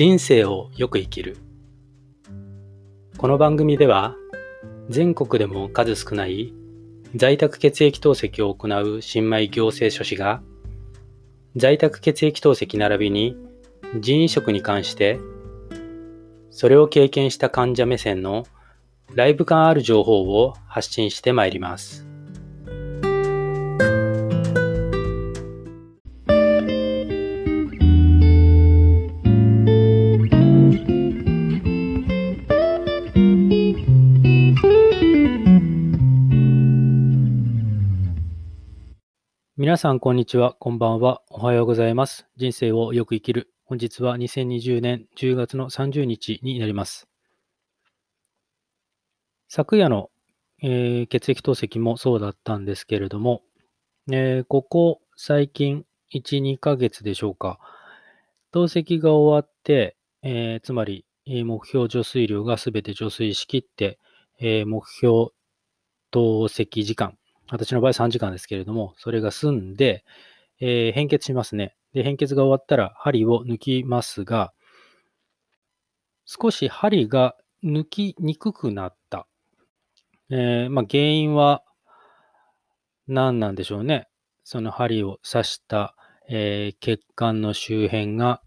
人生をよく生きるこの番組では全国でも数少ない在宅血液透析を行う新米行政書士が在宅血液透析並びに人移植に関してそれを経験した患者目線のライブ感ある情報を発信してまいります。皆さん、こんにちは。こんばんは。おはようございます。人生をよく生きる。本日は2020年10月の30日になります。昨夜の、えー、血液透析もそうだったんですけれども、えー、ここ最近1、2ヶ月でしょうか。透析が終わって、えー、つまり目標除水量がすべて除水しきって、え目標透析時間私の場合3時間ですけれども、それが済んで、えー、変血しますね。で、変血が終わったら針を抜きますが、少し針が抜きにくくなった。えー、まあ、原因は何なんでしょうね。その針を刺した、えー、血管の周辺が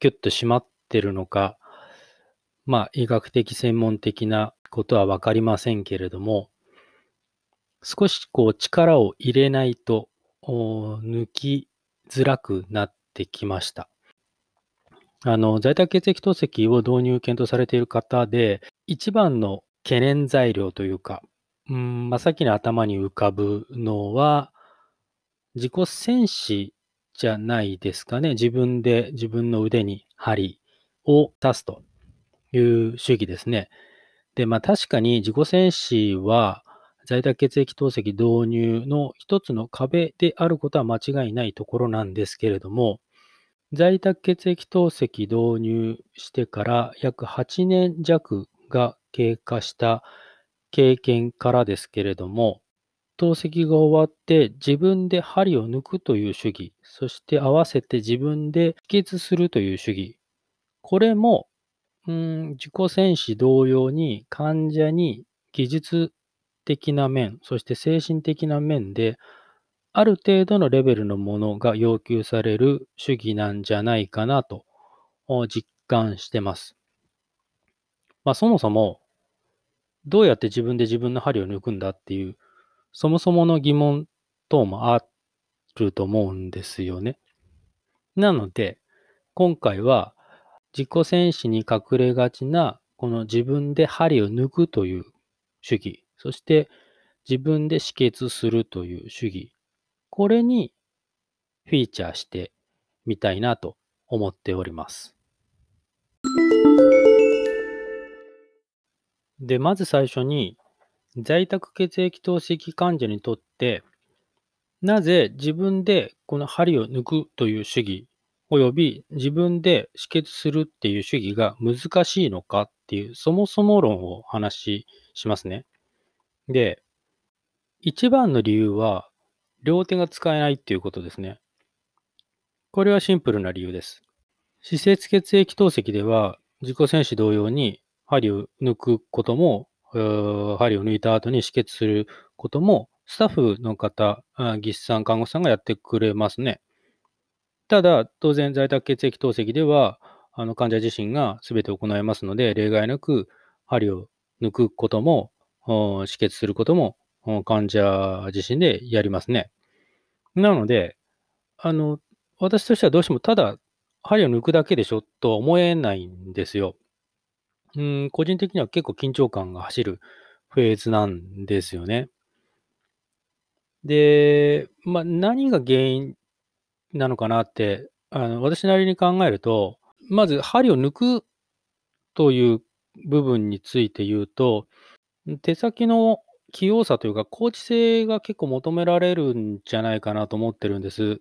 キュッと締まってるのか、まあ、医学的専門的なことはわかりませんけれども、少しこう力を入れないと抜きづらくなってきました。あの、在宅血液透析を導入検討されている方で、一番の懸念材料というか、うん、真っ先に頭に浮かぶのは、自己戦士じゃないですかね。自分で自分の腕に針を刺すという主義ですね。で、まあ確かに自己戦士は、在宅血液透析導入の一つの壁であることは間違いないところなんですけれども、在宅血液透析導入してから約8年弱が経過した経験からですけれども、透析が終わって自分で針を抜くという主義、そして合わせて自分で止血するという主義、これも、うん、自己戦士同様に患者に技術的な面、そして精神的な面で、ある程度のレベルのものが要求される主義なんじゃないかなと実感してます。まあ、そもそも、どうやって自分で自分の針を抜くんだっていう、そもそもの疑問等もあると思うんですよね。なので、今回は自己戦士に隠れがちな、この自分で針を抜くという主義、そして自分で止血するという主義。これにフィーチャーしてみたいなと思っております。で、まず最初に、在宅血液透析患者にとって、なぜ自分でこの針を抜くという主義、および自分で止血するっていう主義が難しいのかっていう、そもそも論を話しますね。で、一番の理由は、両手が使えないっていうことですね。これはシンプルな理由です。施設血液透析では、自己戦士同様に針を抜くことも、針を抜いた後に止血することも、スタッフの方、技師さん、看護師さんがやってくれますね。ただ、当然、在宅血液透析では、あの患者自身が全て行いますので、例外なく針を抜くことも止血することも患者自身でやりますね。なので、あの、私としてはどうしてもただ針を抜くだけでしょとは思えないんですよ。うん、個人的には結構緊張感が走るフェーズなんですよね。で、まあ、何が原因なのかなって、あの私なりに考えると、まず針を抜くという部分について言うと、手先の器用さというか、高知性が結構求められるんじゃないかなと思ってるんです。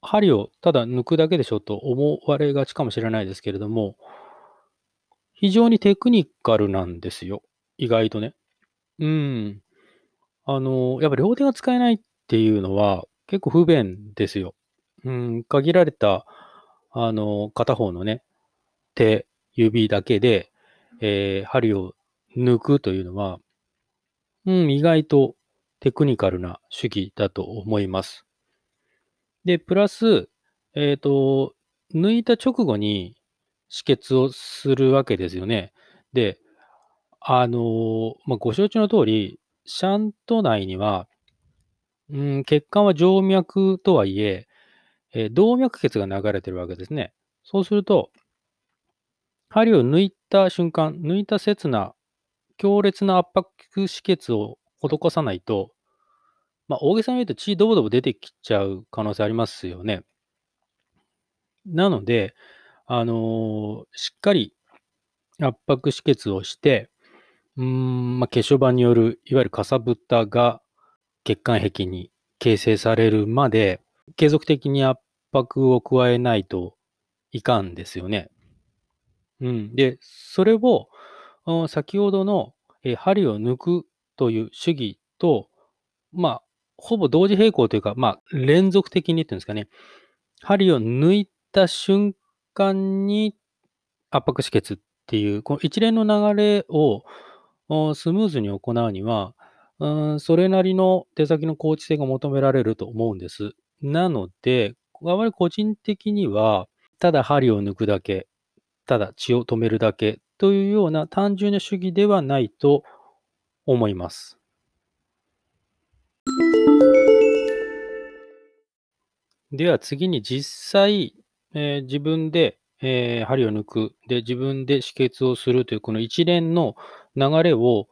針をただ抜くだけでしょと思われがちかもしれないですけれども、非常にテクニカルなんですよ。意外とね。うん。あの、やっぱ両手が使えないっていうのは結構不便ですよ。うん、限られたあの、片方のね、手、指だけで、えー針を抜くというのは、うん、意外とテクニカルな手技だと思います。で、プラス、えっ、と、抜いた直後に止血をするわけですよね。で、あのーまあ、ご承知の通り、シャント内には、うん、血管は静脈とはいえ、えー動脈血が流れてるわけですね。そうすると、針を抜いた瞬間、抜いた刹那、強烈な圧迫止血を施さないと、まあ、大げさに言うと血ドボドボ出てきちゃう可能性ありますよね。なので、あのーしっかり圧迫止血をして、うん、まあ、血小板による、いわゆるかさぶたが血管壁に形成されるまで、継続的に圧迫を加えないといかんですよね。うん。で、それを、先ほどの、針を抜くという主義と、まあ、ほぼ同時並行というか、まあ、連続的にっていうんですかね、針を抜いた瞬間に圧迫止血っていう、この一連の流れをスムーズに行うには、うんそれなりの手先の構築性が求められると思うんです。なので、あまり個人的には、ただ針を抜くだけ、ただ血を止めるだけというような単純な主義ではないと思います。では次に実際、えー自分で、えー針を抜く、で、自分で止血をするというこの一連の流れを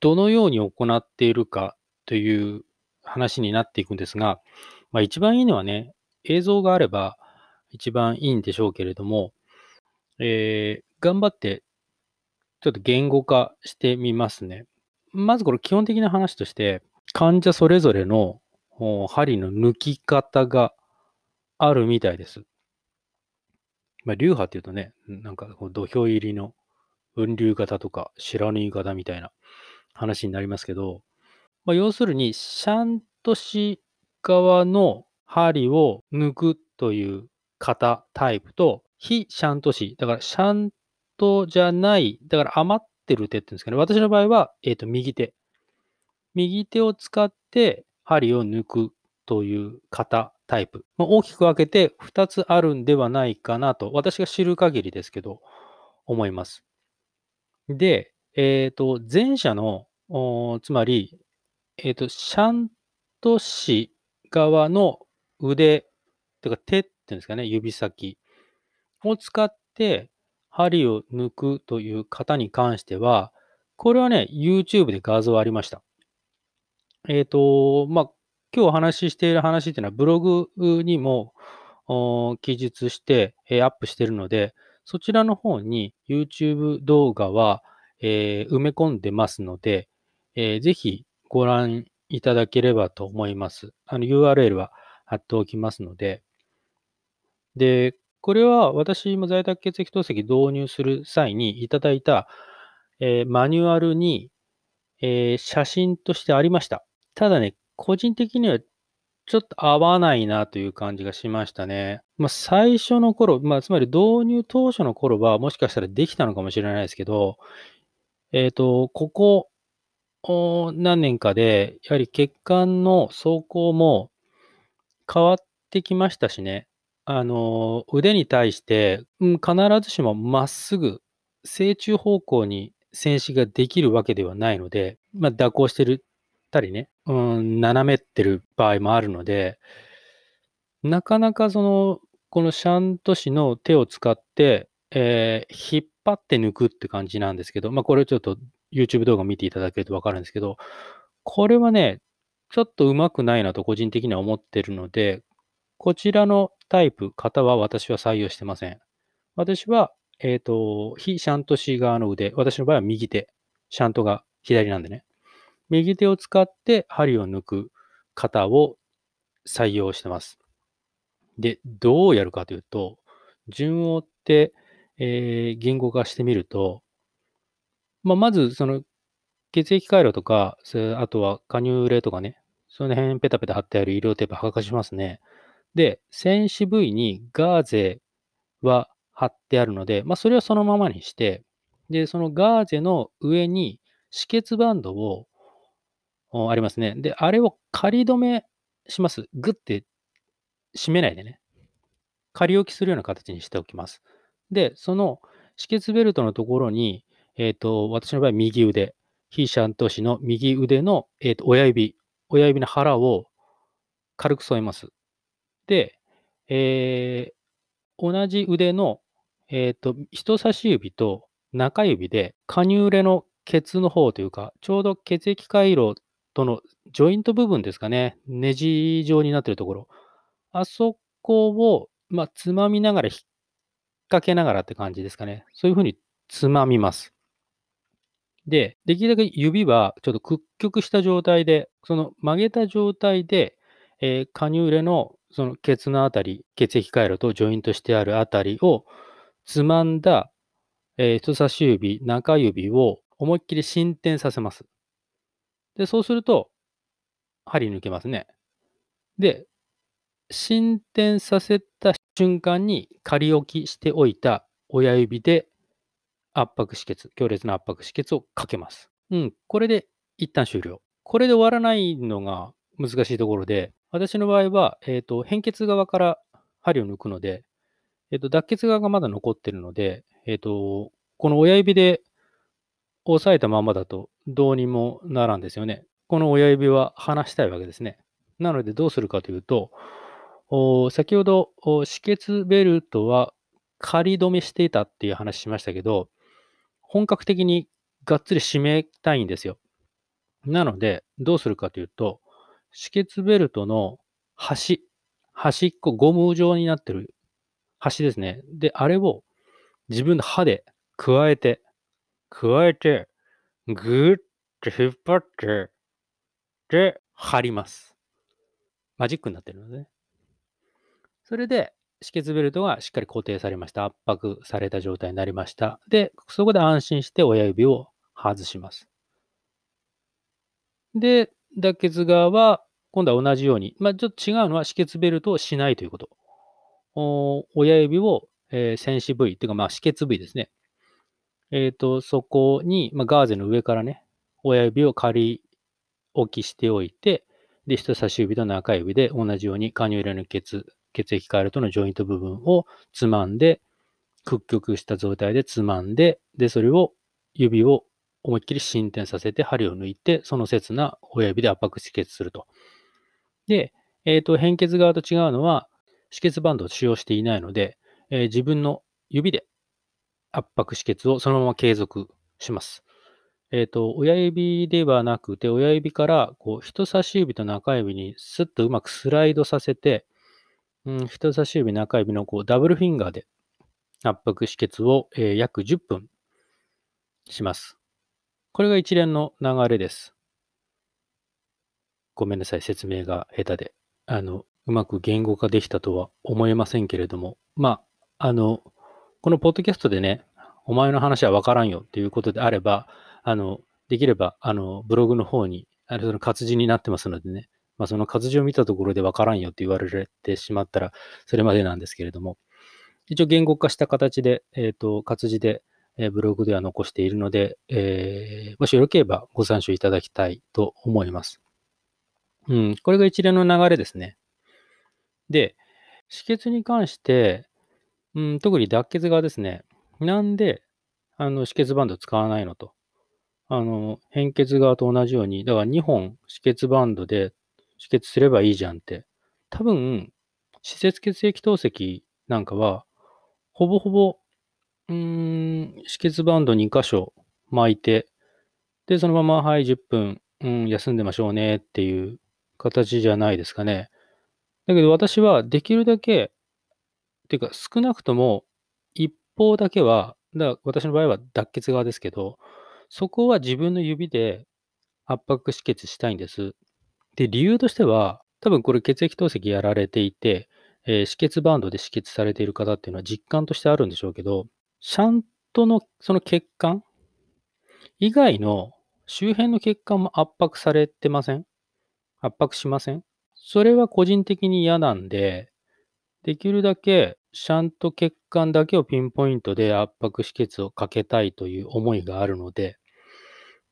どのように行っているかという話になっていくんですが、まあ、一番いいのはね、映像があれば一番いいんでしょうけれども、えー頑張ってちょっと言語化してみますね。まずこれ基本的な話として、患者それぞれの針の抜き方があるみたいです。まあ、流派っていうとね、なんかこう土俵入りの雲流型とか白縫い型みたいな話になりますけど、まあ、要するにシャント氏側の針を抜くという型タイプと、非シャント氏、だからシャントじゃない、だから余ってる手っていうんですかね。私の場合は、えっ、と、右手。右手を使って針を抜くという型タイプ。まあ大きく分けて2つあるんではないかなと、私が知る限りですけど、思います。で、えっ、と、前者の、つまり、えっ、と、シャント氏側の腕、とか手っていうんですかね、指先を使って針を抜くという方に関しては、これはね、YouTube で画像ありました。えっ、と、まあ、今日お話ししている話っていうのはブログにも記述して、えーアップしているので、そちらの方に YouTube 動画は、えー埋め込んでますので、えーぜひご覧いただければと思います。あの URL は貼っておきますので。で、これは私も在宅血液透析導入する際にいただいた、えーマニュアルに、えー写真としてありました。ただね、個人的にはちょっと合わないなという感じがしましたね。まあ、最初の頃、まあ、つまり導入当初の頃はもしかしたらできたのかもしれないですけど、えっ、と、ここお何年かで、やはり血管の走行も変わってきましたしね。あの、腕に対して、うん、必ずしもまっすぐ、正中方向に線子ができるわけではないので、まあ、蛇行してるたりね、うん、斜めってる場合もあるので、なかなかその、このシャント氏の手を使って、えー引っ張って抜くって感じなんですけど、まあこれちょっと YouTube 動画見ていただけるとわかるんですけど、これはね、ちょっと上手くないなと個人的には思ってるので、こちらのタイプ、型は私は採用してません。私は、えっ、と、非シャント氏側の腕、私の場合は右手、シャントが左なんでね。右手を使って針を抜く型を採用してます。で、どうやるかというと、順を追って、えー言語化してみると、まあ、まず、その、血液回路とか、あとは加入例とかね、その辺ペタペタ貼ってある医療テープ剥がしますね。で、線子部位にガーゼは貼ってあるので、まあ、それはそのままにして、で、そのガーゼの上に止血バンドを、ありますね。で、あれを仮止めします。グッて締めないでね。仮置きするような形にしておきます。で、その止血ベルトのところに、えっ、と、私の場合、右腕、非シャント氏の右腕の、えーと親指、親指の腹を軽く添えます。で、えー同じ腕の、えっ、と、人差し指と中指で、カニューレのケツの方というか、ちょうど血液回路とのジョイント部分ですかね、ネジ状になっているところ、あそこを、まあ、つまみながら、引っ掛けながらって感じですかね。そういうふうにつまみます。で、できるだけ指はちょっと屈曲した状態で、その曲げた状態で、えーカニューレのそのケツのあたり、血液回路とジョイントしてあるあたりをつまんだ、えー人差し指、中指を思いっきり進展させます。で、そうすると、針抜けますね。で、進展させた瞬間に仮置きしておいた親指で圧迫止血、強烈な圧迫止血をかけます。うん、これで一旦終了。これで終わらないのが難しいところで、私の場合は、えっ、と、変血側から針を抜くので、えっ、と、脱血側がまだ残ってるので、えっ、と、この親指で押さえたままだとどうにもならんですよね。この親指は離したいわけですね。なのでどうするかというと、お先ほどお止血ベルトは仮止めしていたっていう話しましたけど、本格的にがっつり締めたいんですよ。なので、どうするかというと、止血ベルトの端、端っこ、ゴム状になってる端ですね。で、あれを自分の歯で加えて、加えて、ぐーっと引っ張って、で、貼ります。マジックになってるのね。それで、止血ベルトがしっかり固定されました。圧迫された状態になりました。で、そこで安心して親指を外します。で、脱血側は、今度は同じように、まあ、ちょっと違うのは止血ベルトをしないということ。親指を、えー戦士部位、っていうか、まあ、止血部位ですね。えっ、と、そこに、まあ、ガーゼの上からね、親指を仮置きしておいて、で、人差し指と中指で同じように加入入れの血、血液回路とのジョイント部分をつまんで、屈曲した状態でつまんで、で、それを指を思いっきり進展させて針を抜いて、その切な親指で圧迫止血すると。で、えっ、と、変血側と違うのは、止血バンドを使用していないので、えー自分の指で圧迫止血をそのまま継続します。えっ、と、親指ではなくて、親指からこう人差し指と中指にスッとうまくスライドさせて、うん、人差し指、中指のこうダブルフィンガーで圧迫止血を、えー約10分します。これが一連の流れです。ごめんなさい、説明が下手で。あの、うまく言語化できたとは思えませんけれども、まあ、あの、このポッドキャストでね、お前の話はわからんよっていうことであれば、あの、できれば、あの、ブログの方に、あのその活字になってますのでね、まあ、その活字を見たところでわからんよって言われてしまったら、それまでなんですけれども、一応言語化した形で、えっ、と、活字で、えブログでは残しているので、えーもしよろければご参照いただきたいと思います。うん、これが一連の流れですね。で、止血に関して、うん、特に脱血側ですね。なんで、あの、止血バンド使わないのと。あの、変血側と同じように、だから2本止血バンドで止血すればいいじゃんって。多分、施設血液透析なんかは、ほぼほぼ、うーん、止血バンド2箇所巻いて、で、そのまま、はい、10分、うん、休んでましょうねっていう形じゃないですかね。だけど私はできるだけ、っていうか少なくとも一方だけは、だから私の場合は脱血側ですけど、そこは自分の指で圧迫止血したいんです。で、理由としては、多分これ血液透析やられていて、えー止血バンドで止血されている方っていうのは実感としてあるんでしょうけど、シャントのその血管？以外の周辺の血管も圧迫されてません？圧迫しません？それは個人的に嫌なんで、できるだけシャント血管だけをピンポイントで圧迫止血をかけたいという思いがあるので、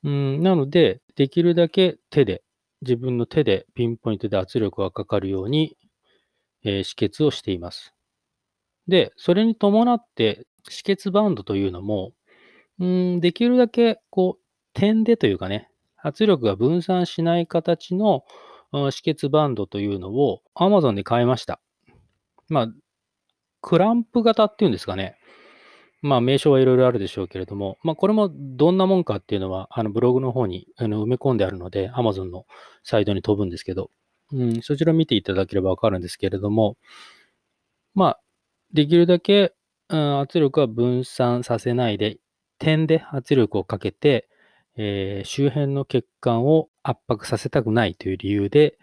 うん、なので、できるだけ手で、自分の手でピンポイントで圧力がかかるように、えー、止血をしています。で、それに伴って止血バンドというのも、うん、できるだけこう点でというかね、圧力が分散しない形の止血バンドというのを Amazon で買いました。まあ、クランプ型っていうんですかね。まあ、名称はいろいろあるでしょうけれども、まあ、これもどんなもんかっていうのは、あのブログの方にあの埋め込んであるので、Amazon のサイトに飛ぶんですけど、うん、そちら見ていただければわかるんですけれども、まあ、できるだけ、うん、圧力は分散させないで、点で圧力をかけて、えー、周辺の血管を圧迫させたくないという理由で、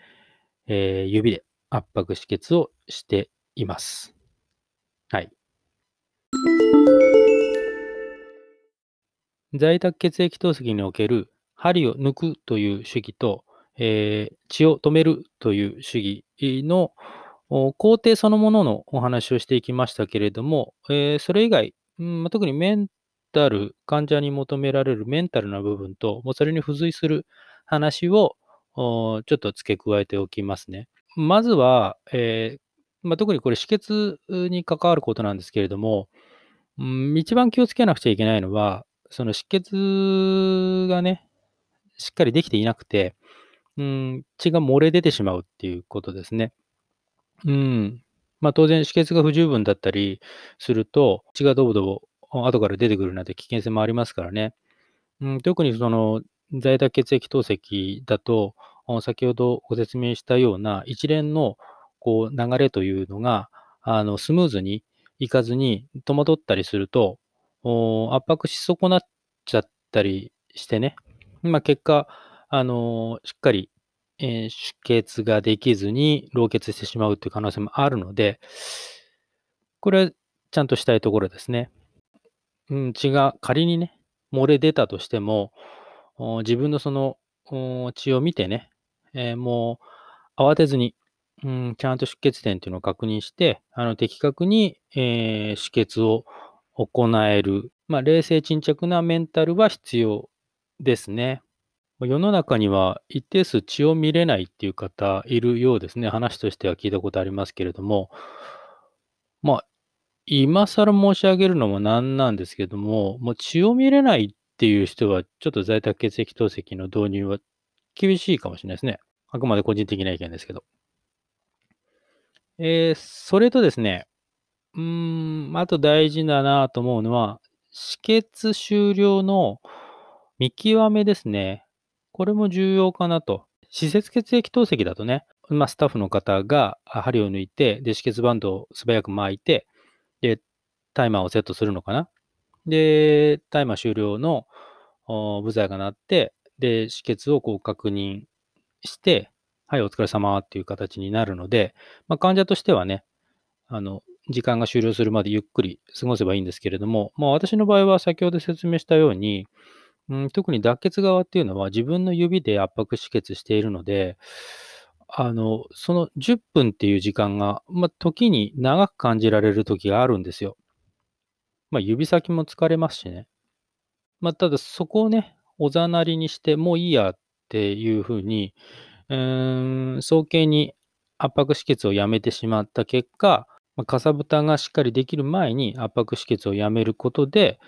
えー、指で圧迫止血をしています。はい。在宅血液透析における針を抜くという主義と、えー、血を止めるという主義の工程そのもののお話をしていきましたけれども、えー、それ以外、うん特にメンタル、患者に求められるメンタルな部分と、もうそれに付随する話をちょっと付け加えておきますね。まずは、えー、まあ、特にこれ止血に関わることなんですけれども、うん、一番気をつけなくちゃいけないのは、その止血がね、しっかりできていなくて、うん、血が漏れ出てしまうっていうことですね。うん。ま当然止血が不十分だったりすると、血がどぼどぼ後から出てくるなんて危険性もありますからね。うん、特にその在宅血液透析だと、先ほどご説明したような一連のこう流れというのが、あのスムーズにいかずに戸惑ったりすると、圧迫し損なっちゃったりしてね、ま、結果、あのしっかりえー、出血ができずに漏血してしまうという可能性もあるので、これはちゃんとしたいところですね。うん、血が仮にね、漏れ出たとしても、自分のその血を見てね、えー、もう慌てずに、うん、ちゃんと出血点というのを確認して、あの的確に、えー、止血を行える、まあ、冷静沈着なメンタルは必要ですね。世の中には一定数血を見れないっていう方いるようですね。話としては聞いたことありますけれども、まあ、今更申し上げるのもなんなんですけども、もう血を見れないっていう人は、ちょっと在宅血液透析の導入は厳しいかもしれないですね。あくまで個人的な意見ですけど。えー、それとですね、うーん、あと大事だなと思うのは、止血終了の見極めですね。これも重要かなと。施設血液透析だとね、まあ、スタッフの方が針を抜いて、で、止血バンドを素早く巻いて、で、タイマーをセットするのかな。で、タイマー終了のブザーが鳴って、で、止血をこう確認して、はい、お疲れ様っていう形になるので、まあ、患者としてはね、あの、時間が終了するまでゆっくり過ごせばいいんですけれども、まあ、私の場合は先ほど説明したように、うん、特に脱血側っていうのは自分の指で圧迫止血しているので、あの、その10分っていう時間が、ま、時に長く感じられる時があるんですよ。ま、指先も疲れますしね。ま、ただそこをね、おざなりにして、もういいやっていうふうに、うーん、早計に圧迫止血をやめてしまった結果、ま、かさぶたがしっかりできる前に圧迫止血をやめることで、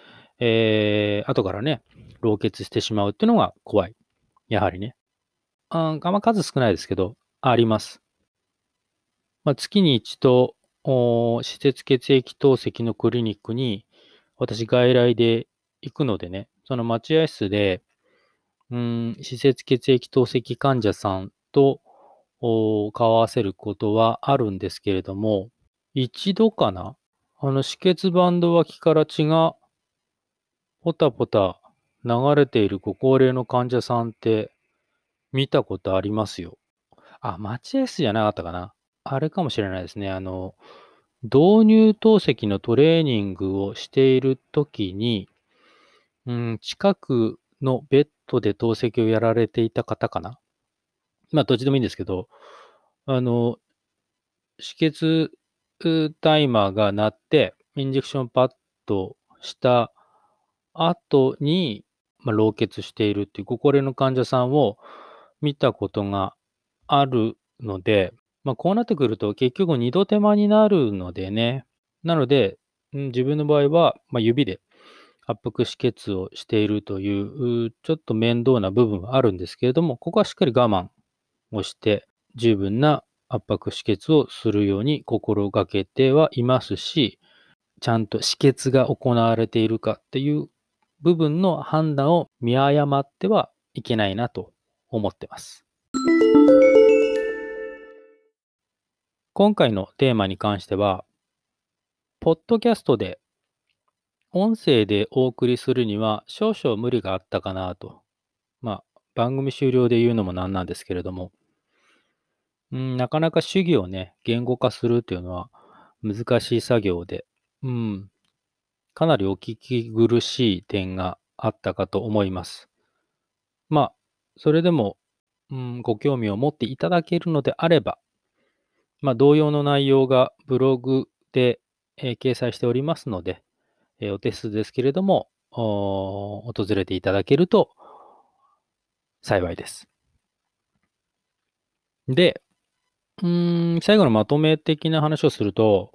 えー、後からね、漏血してしまうっていうのが怖い。やはりね。ああんま数少ないですけど、あります。まあ、月に一度、施設血液透析のクリニックに私外来で行くのでね、その待合室で、うん、施設血液透析患者さんと顔合わせることはあるんですけれども、一度かな？あの止血バンド脇から血がポタポタ流れているご高齢の患者さんって見たことありますよ。あ、待合室じゃなかったかな。あれかもしれないですね。あの、導入透析のトレーニングをしているときに、うん、近くのベッドで透析をやられていた方かな。まあ、どっちでもいいんですけど、あの、止血タイマーが鳴って、インジェクションパッドした後に、まあ、漏血しているっていうご高齢の患者さんを見たことがあるので、まあ、こうなってくると結局二度手間になるのでね。なので、自分の場合は、まあ、指で圧迫止血をしているという、ちょっと面倒な部分はあるんですけれども、ここはしっかり我慢をして、十分な圧迫止血をするように心がけてはいますし、ちゃんと止血が行われているかっていう部分の判断を見誤ってはいけないなと思ってます。今回のテーマに関しては、ポッドキャストで音声でお送りするには少々無理があったかなと。まあ、番組終了で言うのもなんなんですけれども、うん、なかなか主義をね、言語化するというのは難しい作業で、うん、かなりお聞き苦しい点があったかと思います。まあ、それでも、うん、ご興味を持っていただけるのであれば、まあ、同様の内容がブログで、えー、掲載しておりますので、えー、お手数ですけれども、訪れていただけると幸いです。で、うん、最後のまとめ的な話をすると、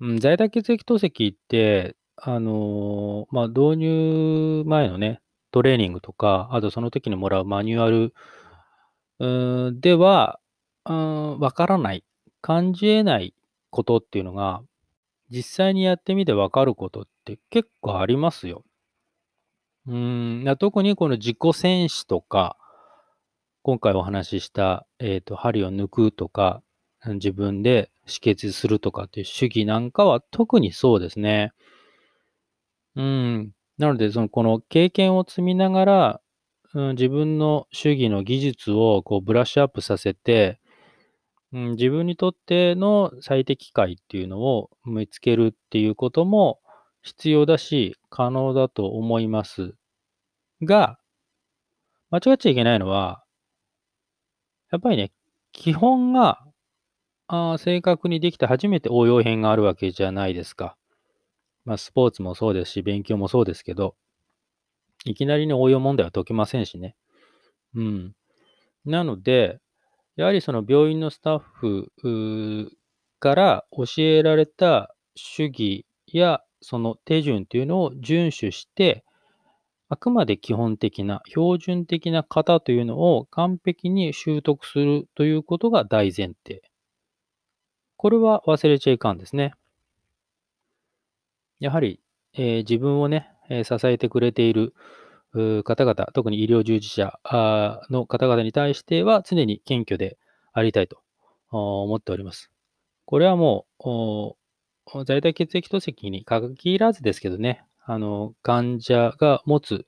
うん、在宅血液透析って、あの、まあ、導入前のね、トレーニングとか、あとその時にもらうマニュアル、うん、では、うん、わからない、感じ得ないことっていうのが、実際にやってみてわかることって結構ありますよ。うん、特にこの自己戦士とか、今回お話しした、えっ、と、針を抜くとか、自分で止血するとかっていう主義なんかは特にそうですね。うん。なので、その、この経験を積みながら、うん、自分の主義の技術をこうブラッシュアップさせて、うん、自分にとっての最適解っていうのを見つけるっていうことも必要だし、可能だと思いますが、間違っちゃいけないのは、やっぱりね、基本が、あ正確にできて初めて応用編があるわけじゃないですか。まあ、スポーツもそうですし、勉強もそうですけど、いきなりの応用問題は解けませんしね。うん。なので、やはりその病院のスタッフから教えられた主義やその手順というのを遵守して、あくまで基本的な、標準的な型というのを完璧に習得するということが大前提。これは忘れちゃいかんですね。やはり、えー、自分をね、え、支えてくれている方々、特に医療従事者の方々に対しては常に謙虚でありたいと思っております。これはもう、在宅血液透析に限らずですけどね、あの、患者が持つ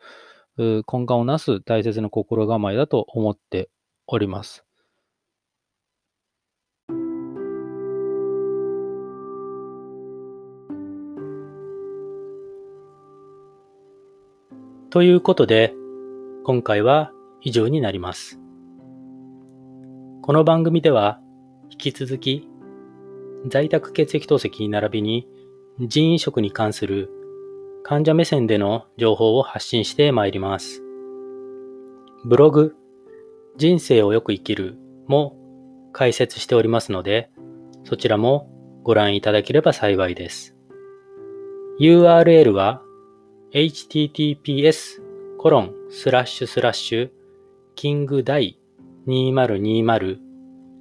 根幹をなす大切な心構えだと思っております。ということで、今回は以上になります。この番組では、引き続き、在宅血液透析に並びに人移植に関する患者目線での情報を発信してまいります。ブログ、人生をよく生きるも解説しておりますので、そちらもご覧いただければ幸いです。URL は https コロンスラッシュスラッシュキングダイ2020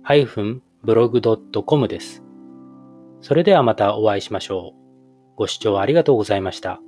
ハイフンブログドットコムです。それではまたお会いしましょう。ご視聴ありがとうございました。